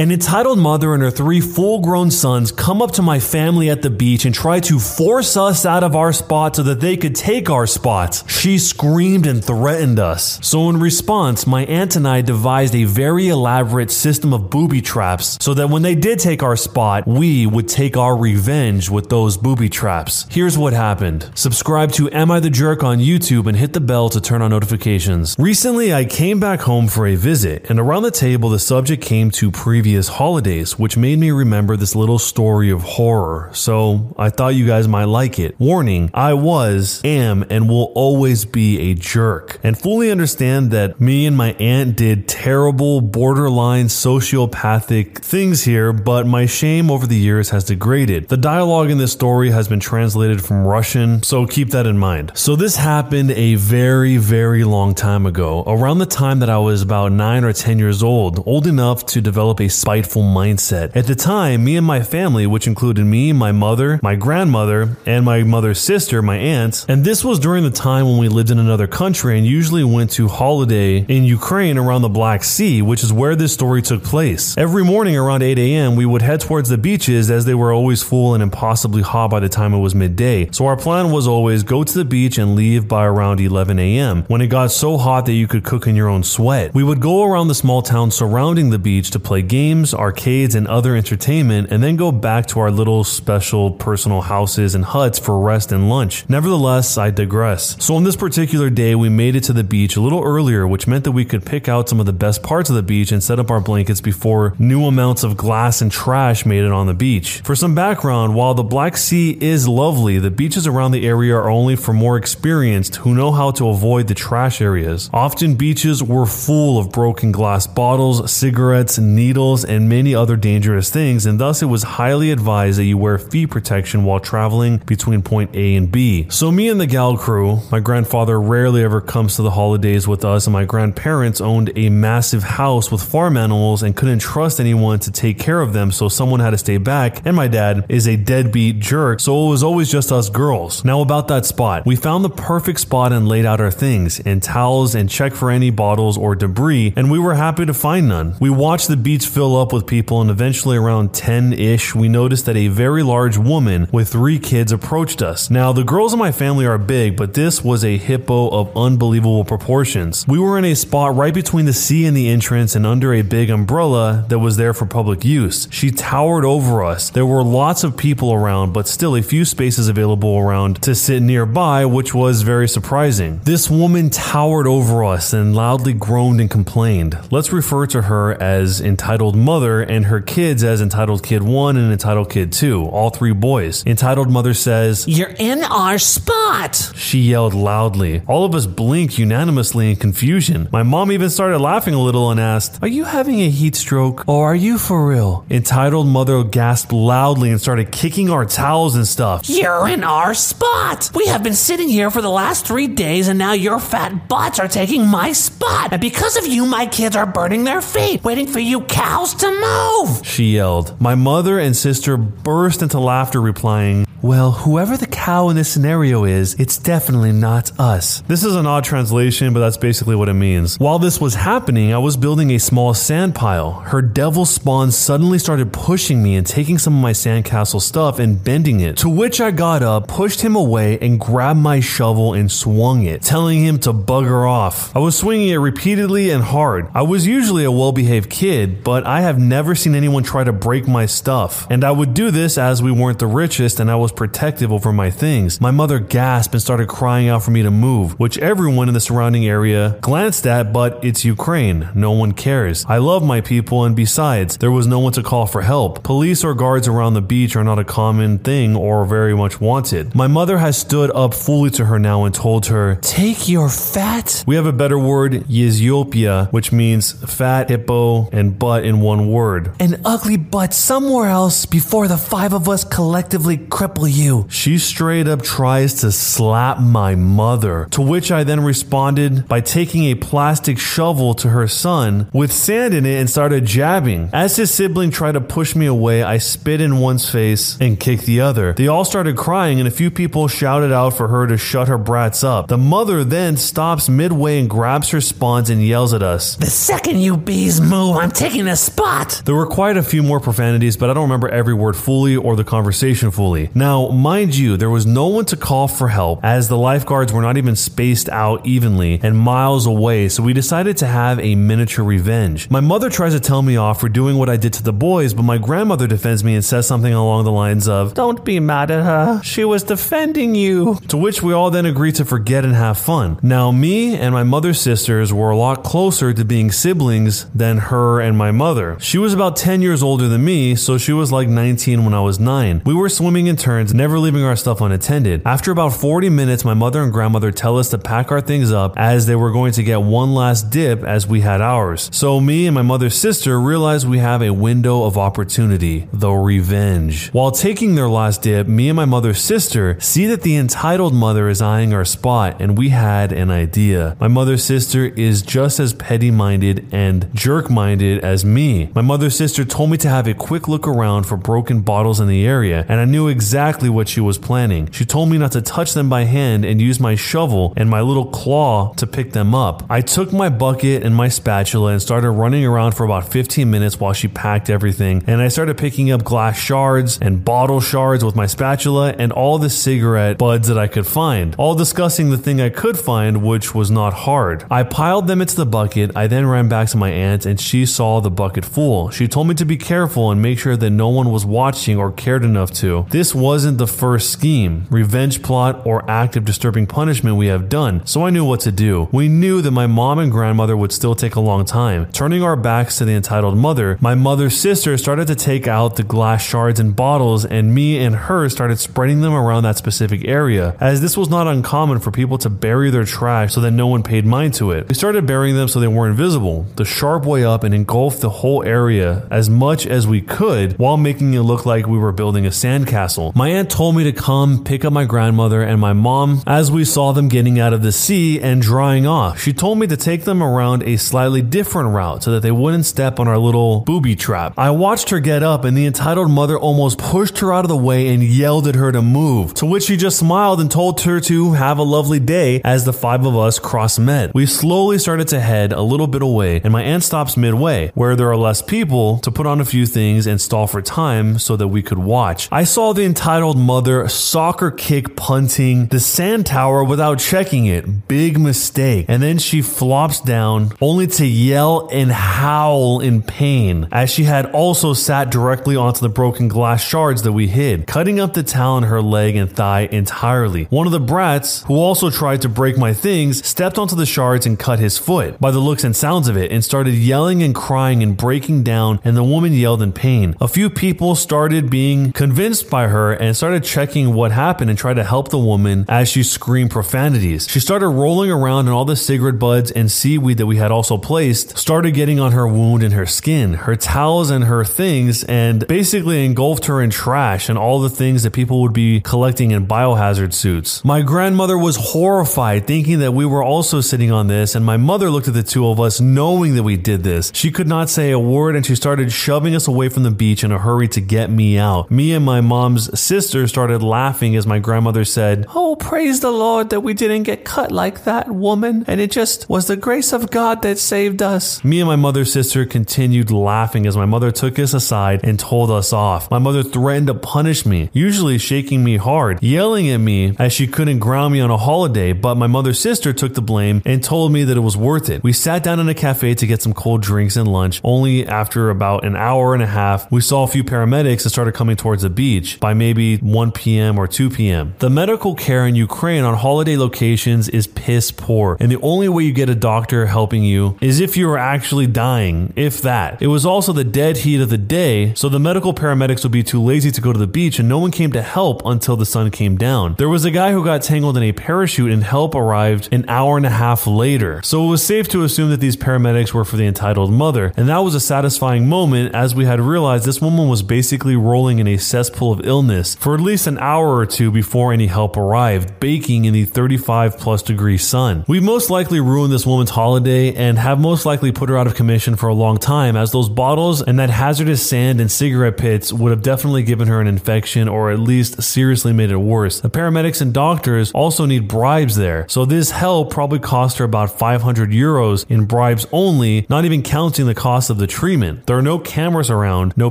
An entitled mother and her three full grown sons come up to my family at the beach and try to force us out of our spot so that they could take our spots. She screamed and threatened us. So, in response, my aunt and I devised a very elaborate system of booby traps so that when they did take our spot, we would take our revenge with those booby traps. Here's what happened subscribe to Am I the Jerk on YouTube and hit the bell to turn on notifications. Recently, I came back home for a visit, and around the table, the subject came to previous holidays, which made me remember this little story of horror. So I thought you guys might like it. Warning I was, am, and will always be a jerk, and fully understand that me and my aunt did terrible, borderline sociopathic things here, but my shame over the years has degraded. The dialogue in this story has been translated from Russian, so keep that in mind. So this happened a very, very long time ago, around the time that I was about 9 or 10 years old, old enough to develop a spiteful mindset. At the time, me and my family, which included me, my mother, my grandmother, and my mother's sister, my aunt, and this was during the time when we lived in another country and usually went to holiday in Ukraine around the Black Sea, which is where this story took place. Every morning around 8 a.m., we would head towards the beaches as they were always full and impossibly hot by the time it was midday. So our plan was always go to the beach and leave by around 11 a.m. when it got so hot that you could cook in your own sweat. We would go around the small town surrounding the beach to play games games, arcades, and other entertainment, and then go back to our little special personal houses and huts for rest and lunch. Nevertheless, I digress. So, on this particular day, we made it to the beach a little earlier, which meant that we could pick out some of the best parts of the beach and set up our blankets before new amounts of glass and trash made it on the beach. For some background, while the Black Sea is lovely, the beaches around the area are only for more experienced who know how to avoid the trash areas. Often, beaches were full of broken glass bottles, cigarettes, needles, and many other dangerous things, and thus it was highly advised that you wear feet protection while traveling between point A and B. So, me and the gal crew, my grandfather rarely ever comes to the holidays with us, and my grandparents owned a massive house with farm animals and couldn't trust anyone to take care of them, so someone had to stay back, and my dad is a deadbeat jerk, so it was always just us girls. Now, about that spot, we found the perfect spot and laid out our things and towels and checked for any bottles or debris, and we were happy to find none. We watched the beach fill up with people, and eventually around 10 ish, we noticed that a very large woman with three kids approached us. Now, the girls in my family are big, but this was a hippo of unbelievable proportions. We were in a spot right between the sea and the entrance and under a big umbrella that was there for public use. She towered over us. There were lots of people around, but still a few spaces available around to sit nearby, which was very surprising. This woman towered over us and loudly groaned and complained. Let's refer to her as entitled mother and her kids as entitled kid one and entitled kid two, all three boys. Entitled mother says, You're in our spot. She yelled loudly. All of us blinked unanimously in confusion. My mom even started laughing a little and asked, Are you having a heat stroke? Or are you for real? Entitled mother gasped loudly and started kicking our towels and stuff. You're in our spot. We have been sitting here for the last three days and now your fat butts are taking my spot. And because of you, my kids are burning their feet, waiting for you cows to move! She yelled. My mother and sister burst into laughter, replying, well, whoever the cow in this scenario is, it's definitely not us. This is an odd translation, but that's basically what it means. While this was happening, I was building a small sand pile. Her devil spawn suddenly started pushing me and taking some of my sandcastle stuff and bending it. To which I got up, pushed him away, and grabbed my shovel and swung it, telling him to bugger off. I was swinging it repeatedly and hard. I was usually a well behaved kid, but I have never seen anyone try to break my stuff. And I would do this as we weren't the richest and I was was protective over my things. My mother gasped and started crying out for me to move, which everyone in the surrounding area glanced at, but it's Ukraine. No one cares. I love my people, and besides, there was no one to call for help. Police or guards around the beach are not a common thing or very much wanted. My mother has stood up fully to her now and told her, Take your fat. We have a better word, Yezopia, which means fat, hippo, and butt in one word. An ugly butt somewhere else before the five of us collectively cripple you. She straight up tries to slap my mother, to which I then responded by taking a plastic shovel to her son with sand in it and started jabbing. As his sibling tried to push me away, I spit in one's face and kicked the other. They all started crying, and a few people shouted out for her to shut her brats up. The mother then stops midway and grabs her spawns and yells at us. The second you bees move, I'm taking a spot. There were quite a few more profanities, but I don't remember every word fully or the conversation fully. Now, mind you, there was no one to call for help as the lifeguards were not even spaced out evenly and miles away, so we decided to have a miniature revenge. My mother tries to tell me off for doing what I did to the boys, but my grandmother defends me and says something along the lines of, Don't be mad at her. She was defending you. To which we all then agree to forget and have fun. Now, me and my mother's sisters were a lot closer to being siblings than her and my mother. She was about 10 years older than me, so she was like 19 when I was 9. We were swimming in turns, never leaving our stuff unattended. After about 40 minutes, my mother and grandmother tell us to pack our things up as they were going to get one last dip as we had ours. So me and my mother's sister realize we have a window of opportunity, the revenge. While taking their last dip, me and my mother's sister see that the entitled mother is eyeing our spot, and we had an idea. My mother's sister is just as petty minded and jerk minded as me. My mother's sister told me to have a quick look around for broken bottles in the area, and I knew exactly what she was planning. She told me not to touch them by hand and use my shovel and my little claw to pick them up. I took my bucket and my spatula and started running around for about 15 minutes while she packed everything, and I started picking up glass shards and bottle shards with my spatula and all the cigarette buds that I could find, all discussing the thing I could find, which was not hard. I piled them into the bucket. I then ran back to my aunt, and she saw the bucket full. She told me to be careful and make sure that no one was watching or cared enough to. This wasn't the first scheme, revenge plot, or act of disturbing punishment we have done, so I knew what to do. We knew that my mom and grandmother would still take a long time. Turning our backs to the entitled mother, my mother's sister started to take out the glass shards and bottles, and me and her started spreading them around that specific area, as this was not uncommon for people to bury their trash so that no one paid mind to it. We started burying them so they weren't visible, the sharp way up and engulfed the whole area as much as we could while making it look like we were building a sandcastle. My aunt told me to come pick up my grandmother and my mom as we saw them getting out of the sea and drying off. She told me to take them around a slightly different route so that they wouldn't step on our little booby trap. I watched her get up and the entitled mother almost pushed her out of the way and yelled at her to move, to which she just smiled and told her to have a lovely day as the five of us cross met. We slowly started to head a little bit away and my aunt stops midway where there are less people to put on a few things and stall for time so that we could watch. I saw the entitled mother soccer kick punting the sand tower without checking it. Big mistake. And then she flops down only to yell and howl in pain as she had also sat directly onto the broken glass shards that we hid, cutting up the towel in her leg and thigh entirely. One of the brats, who also tried to break my things, stepped onto the shards and cut his foot by the looks and sounds of it and started yelling and crying and breaking down, and the woman yelled in pain. A few people started being convinced by her and started checking what happened and tried to help the woman as she screamed profanities. She started rolling around and all the cigarette buds and seaweed that we had also placed started getting on her wound and her skin, her towels and her things, and basically engulfed her in trash and all the things that people would be collecting in biohazard suits. My grandmother was horrified, thinking that we were also sitting on this, and my mother looked at the two of us, knowing that we did this. She could not say a word and she started shoving us away from the beach in a hurry to get me out. Me and my mom's sister started laughing as my grandmother said, Oh, praise the Lord that we didn't get cut like that woman, and it just was the grace of God that saved us. Me and my mother's sister continued laughing as my mother took us aside and told us off. My mother threatened to punish me, usually shaking me hard, yelling at me as she couldn't ground me on a holiday, but my mother's sister took the blame and told me that it was worth it. We sat down in a cafe to get some cold drinks and lunch. Only after about an hour and a half, we saw a few paramedics that started coming towards the beach by maybe 1 p.m. or 2 p.m. The medical care in Ukraine on holiday locations is piss poor, and the only way you get a doctor helping you is if you are actually dying, if that. It was also the dead heat of the day, so the medical paramedics would be too lazy to go to the beach, and no one came to help until the sun came down. There was a guy who got tangled in a parachute, and help arrived an hour and a half later. So it was safe to assume that these paramedics were for the entitled mother, and that was a satisfying moment as we had realized this woman was basically rolling in a cesspool of illness for at least an hour or two before any help arrived, baking in the 35 plus degree sun. We most likely ruined this woman's holiday and have most likely put her out of commission for a long time as those bottles and that hazardous sand and cigarette pits would have definitely given her an infection or at least seriously made it worse. The paramedics and doctors also need bribes there, so this help probably cost her about 500 euros in bribes only, not even counting the cost of the treatment. There are no cameras around, no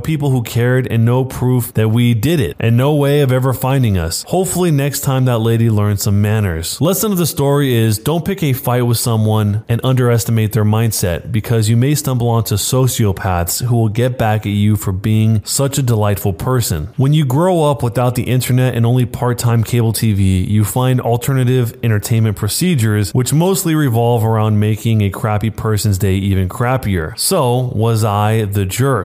people who cared, and no proof that we did it, and no way of ever finding us. Hopefully, next time that lady learns some manners. Lesson of the story is don't pick a fight with someone and underestimate their mindset because you may stumble onto sociopaths who will get back at you for being such a delightful person. When you grow up without the internet and only part time cable TV, you find alternative entertainment procedures which mostly revolve around making a crappy person's day even crappier. So, was I the jerk?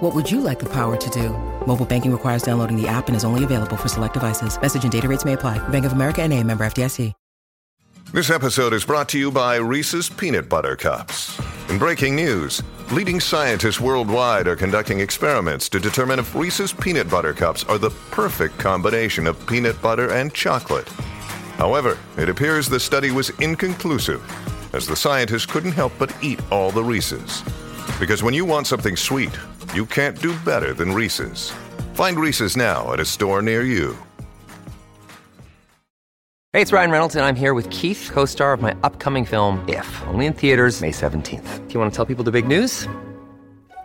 What would you like the power to do? Mobile banking requires downloading the app and is only available for select devices. Message and data rates may apply. Bank of America and a member FDIC. This episode is brought to you by Reese's Peanut Butter Cups. In breaking news, leading scientists worldwide are conducting experiments to determine if Reese's Peanut Butter Cups are the perfect combination of peanut butter and chocolate. However, it appears the study was inconclusive, as the scientists couldn't help but eat all the Reese's. Because when you want something sweet, you can't do better than Reese's. Find Reese's now at a store near you. Hey, it's Ryan Reynolds, and I'm here with Keith, co star of my upcoming film, If, only in theaters, May 17th. Do you want to tell people the big news?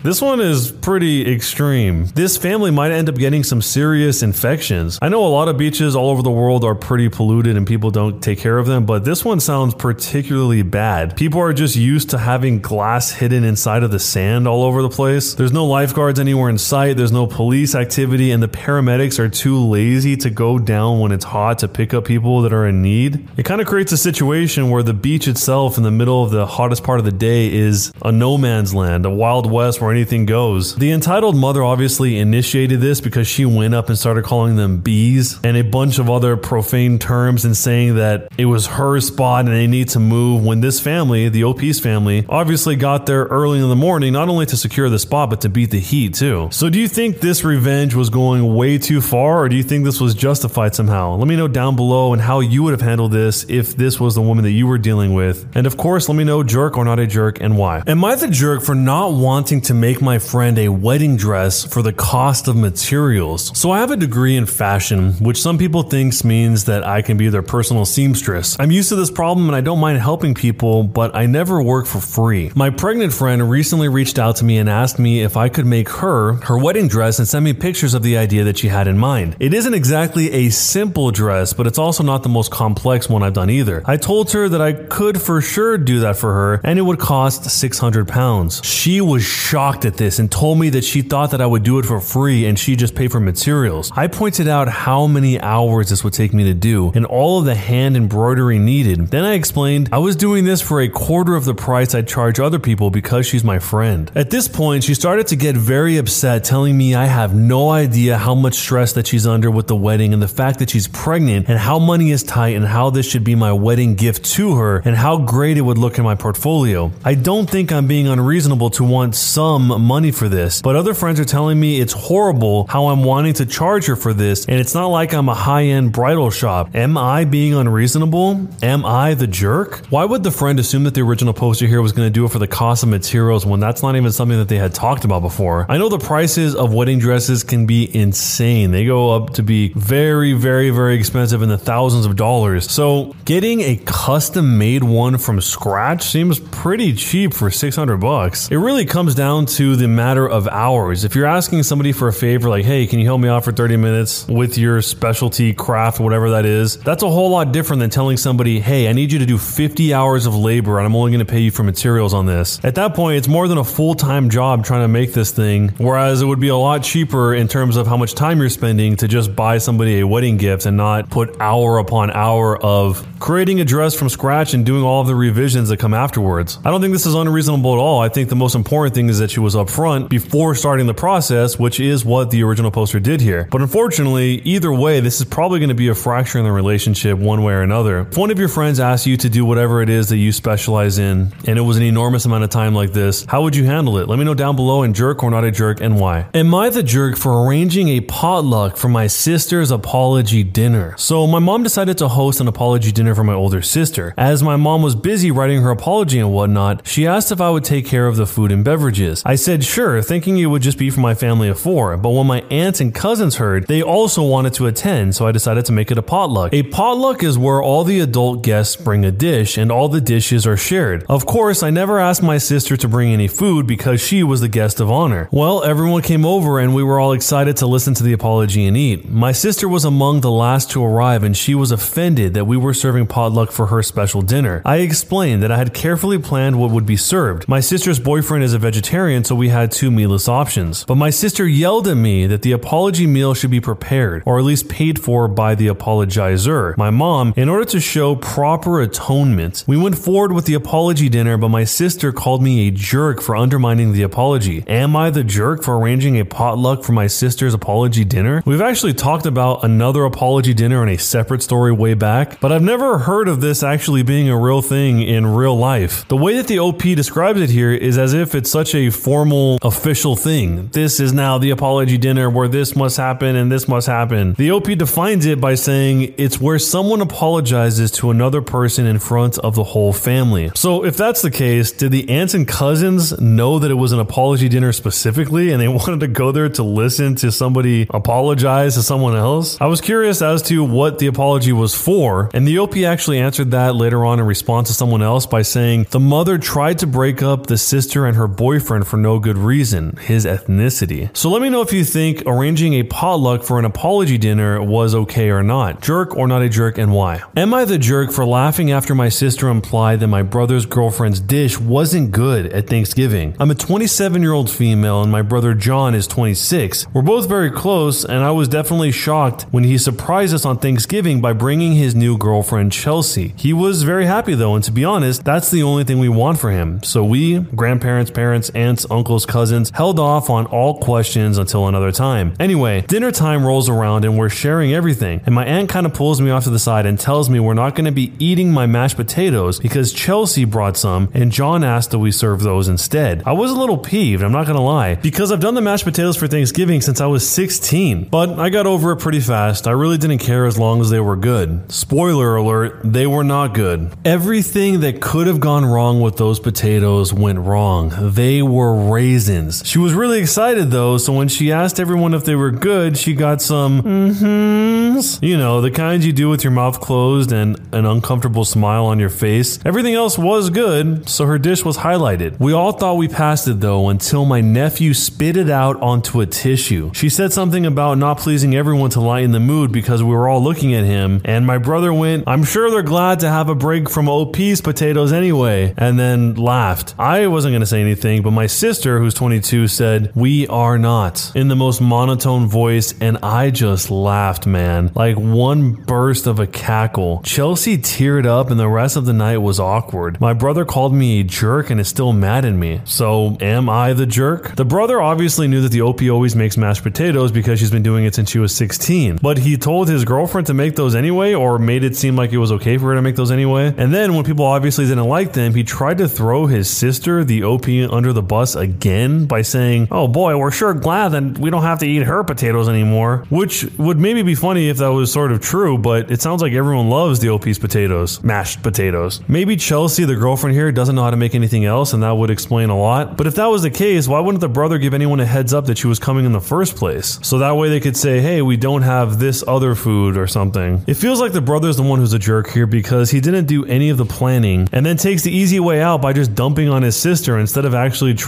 This one is pretty extreme. This family might end up getting some serious infections. I know a lot of beaches all over the world are pretty polluted and people don't take care of them, but this one sounds particularly bad. People are just used to having glass hidden inside of the sand all over the place. There's no lifeguards anywhere in sight, there's no police activity, and the paramedics are too lazy to go down when it's hot to pick up people that are in need. It kind of creates a situation where the beach itself in the middle of the hottest part of the day is a no man's land, a wild west where where anything goes. The entitled mother obviously initiated this because she went up and started calling them bees and a bunch of other profane terms and saying that it was her spot and they need to move when this family, the OP's family, obviously got there early in the morning, not only to secure the spot, but to beat the heat too. So do you think this revenge was going way too far or do you think this was justified somehow? Let me know down below and how you would have handled this if this was the woman that you were dealing with. And of course, let me know jerk or not a jerk and why. Am I the jerk for not wanting to make my friend a wedding dress for the cost of materials. So I have a degree in fashion, which some people thinks means that I can be their personal seamstress. I'm used to this problem and I don't mind helping people, but I never work for free. My pregnant friend recently reached out to me and asked me if I could make her her wedding dress and send me pictures of the idea that she had in mind. It isn't exactly a simple dress, but it's also not the most complex one I've done either. I told her that I could for sure do that for her and it would cost 600 pounds. She was shocked at this and told me that she thought that I would do it for free and she just pay for materials. I pointed out how many hours this would take me to do and all of the hand embroidery needed. Then I explained I was doing this for a quarter of the price I'd charge other people because she's my friend. At this point, she started to get very upset, telling me I have no idea how much stress that she's under with the wedding and the fact that she's pregnant and how money is tight and how this should be my wedding gift to her and how great it would look in my portfolio. I don't think I'm being unreasonable to want some money for this. But other friends are telling me it's horrible how I'm wanting to charge her for this, and it's not like I'm a high end bridal shop. Am I being unreasonable? Am I the jerk? Why would the friend assume that the original poster here was going to do it for the cost of materials when that's not even something that they had talked about before? I know the prices of wedding dresses can be insane. They go up to be very, very, very expensive in the thousands of dollars. So getting a custom made one from scratch seems pretty cheap for 600 bucks. It really comes down to the matter of hours. If you're asking somebody for a favor, like, hey, can you help me out for 30 minutes with your specialty craft, whatever that is, that's a whole lot different than telling somebody, hey, I need you to do 50 hours of labor and I'm only going to pay you for materials on this. At that point, it's more than a full time job trying to make this thing, whereas it would be a lot cheaper in terms of how much time you're spending to just buy somebody a wedding gift and not put hour upon hour of creating a dress from scratch and doing all of the revisions that come afterwards. I don't think this is unreasonable at all. I think the most important thing is that she was upfront before starting the process, which is what the original poster did here. But unfortunately, either way, this is probably going to be a fracture in the relationship one way or another. If one of your friends asks you to do whatever it is that you specialize in, and it was an enormous amount of time like this, how would you handle it? Let me know down below and jerk or not a jerk and why. Am I the jerk for arranging a potluck for my sister's apology dinner? So my mom decided to host an apology dinner for my older sister. As my mom was busy writing her apology and whatnot, she asked if I would take care of the food and beverages. I said sure, thinking it would just be for my family of four, but when my aunts and cousins heard, they also wanted to attend, so I decided to make it a potluck. A potluck is where all the adult guests bring a dish and all the dishes are shared. Of course, I never asked my sister to bring any food because she was the guest of honor. Well, everyone came over and we were all excited to listen to the apology and eat. My sister was among the last to arrive and she was offended that we were serving potluck for her special dinner. I explained that I had carefully planned what would be served. My sister's boyfriend is a vegetarian, so we had two meatless options. But my sister yelled at me that the apology meal should be prepared, or at least paid for by the apologizer, my mom, in order to show proper atonement. We went forward with the apology dinner, but my sister called me a jerk for undermining the apology. Am I the jerk for arranging a potluck for my sister's apology dinner? We've actually talked about another apology dinner in a separate story way back, but I've never heard of this actually being a real thing in real life. The way that the OP describes it here is as if it's such a formal, official thing. This is now the apology dinner where this must happen and this must happen. The OP defines it by saying it's where someone apologizes to another person in front of the whole family. So if that's the case, did the aunts and cousins know that it was an apology dinner specifically and they wanted to go there to listen to somebody apologize to someone else? I was curious as to what the apology was for, and the OP actually answered that later on in response to someone else by saying the mother tried to break up the sister and her boyfriend for no good reason, his ethnicity. So let me know if you think arranging a potluck for an apology dinner was okay or not. Jerk or not a jerk and why? Am I the jerk for laughing after my sister implied that my brother's girlfriend's dish wasn't good at Thanksgiving? I'm a 27 year old female and my brother John is 26. We're both very close and I was definitely shocked when he surprised us on Thanksgiving by bringing his new girlfriend Chelsea. He was very happy though, and to be honest, that's the only thing we want for him. So we, grandparents, parents, aunts, uncles, cousins, held off on all questions until another time. Anyway, dinner time rolls around and we're sharing everything, and my aunt kind of pulls me off to the side and tells me we're not going to be eating my mashed potatoes because Chelsea brought some and John asked that we serve those instead. I was a little peeved, I'm not going to lie, because I've done the mashed potatoes for Thanksgiving since I was 16, but I got over it pretty fast. I really didn't care as long as they were good. Spoiler alert, they were not good. Everything that could have gone wrong with those potatoes went wrong. They were raisins. She was really excited though, so when she asked everyone if they were good, she got some mm-hms. You know, the kinds you do with your mouth closed and an uncomfortable smile on your face. Everything else was good, so her dish was highlighted. We all thought we passed it though until my nephew spit it out onto a tissue. She said something about not pleasing everyone to lighten the mood because we were all looking at him, and my brother went, I'm sure they're glad to have a break from OP's potatoes anyway, and then laughed. I wasn't going to say anything, but my sister, who's 22, said, We are not, in the most monotone voice, and I just laughed, man. Like one burst of a cackle. Chelsea teared up, and the rest of the night was awkward. My brother called me a jerk and is still mad at me. So, am I the jerk? The brother obviously knew that the OP always makes mashed potatoes because she's been doing it since she was 16, but he told his girlfriend to make those anyway, or made it seem like it was okay for her to make those anyway. And then, when people obviously didn't like them, he tried to throw his sister, the OP, under the bus us again by saying, oh boy, we're sure glad that we don't have to eat her potatoes anymore. Which would maybe be funny if that was sort of true, but it sounds like everyone loves the OP's potatoes, mashed potatoes. Maybe Chelsea, the girlfriend here, doesn't know how to make anything else, and that would explain a lot. But if that was the case, why wouldn't the brother give anyone a heads up that she was coming in the first place? So that way they could say, hey, we don't have this other food or something. It feels like the brother's the one who's a jerk here because he didn't do any of the planning and then takes the easy way out by just dumping on his sister instead of actually trying